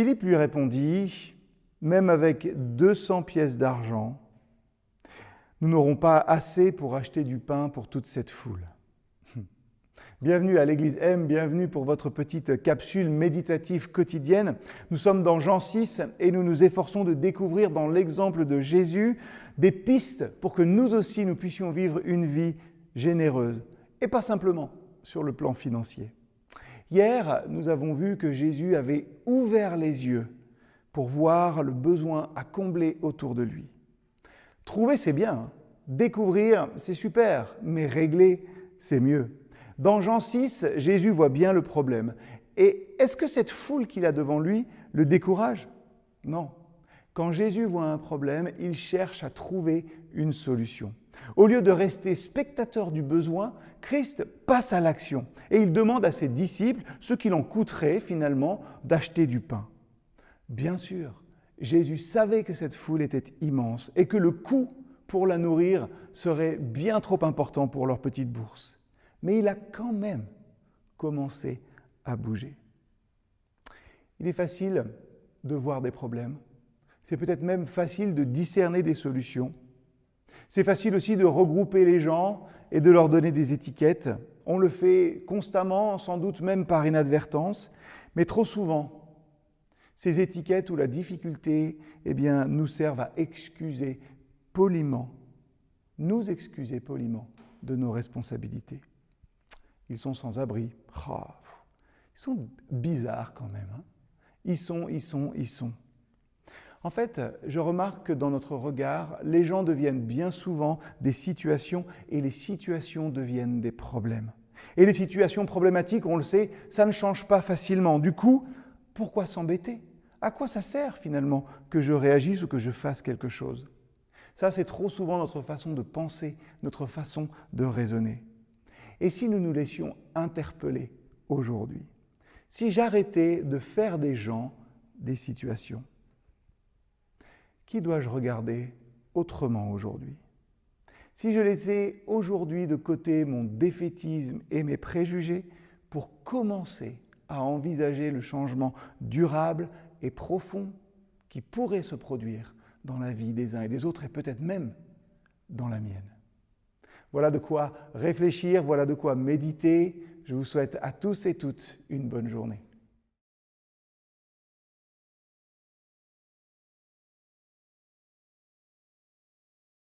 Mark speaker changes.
Speaker 1: Philippe lui répondit, Même avec 200 pièces d'argent, nous n'aurons pas assez pour acheter du pain pour toute cette foule. Bienvenue à l'Église M, bienvenue pour votre petite capsule méditative quotidienne. Nous sommes dans Jean 6 et nous nous efforçons de découvrir dans l'exemple de Jésus des pistes pour que nous aussi nous puissions vivre une vie généreuse et pas simplement sur le plan financier. Hier, nous avons vu que Jésus avait ouvert les yeux pour voir le besoin à combler autour de lui. Trouver, c'est bien. Découvrir, c'est super. Mais régler, c'est mieux. Dans Jean 6, Jésus voit bien le problème. Et est-ce que cette foule qu'il a devant lui le décourage? Non. Quand Jésus voit un problème, il cherche à trouver une solution. Au lieu de rester spectateur du besoin, Christ passe à l'action et il demande à ses disciples ce qu'il en coûterait finalement d'acheter du pain. Bien sûr, Jésus savait que cette foule était immense et que le coût pour la nourrir serait bien trop important pour leur petite bourse. Mais il a quand même commencé à bouger. Il est facile de voir des problèmes. C'est peut-être même facile de discerner des solutions. C'est facile aussi de regrouper les gens et de leur donner des étiquettes. On le fait constamment, sans doute même par inadvertance, mais trop souvent, ces étiquettes ou la difficulté eh nous servent à excuser poliment, nous excuser poliment de nos responsabilités. Ils sont sans abri. Oh, ils sont bizarres quand même. Hein. ils sont, ils sont, ils sont. En fait, je remarque que dans notre regard, les gens deviennent bien souvent des situations et les situations deviennent des problèmes. Et les situations problématiques, on le sait, ça ne change pas facilement. Du coup, pourquoi s'embêter? À quoi ça sert finalement que je réagisse ou que je fasse quelque chose? Ça, c'est trop souvent notre façon de penser, notre façon de raisonner. Et si nous nous laissions interpeller aujourd'hui? Si j'arrêtais de faire des gens des situations qui dois-je regarder autrement aujourd'hui? Si je laissais aujourd'hui de côté mon défaitisme et mes préjugés pour commencer à envisager le changement durable et profond qui pourrait se produire dans la vie des uns et des autres et peut-être même dans la mienne. Voilà de quoi réfléchir, voilà de quoi méditer. Je vous souhaite à tous et toutes une bonne journée.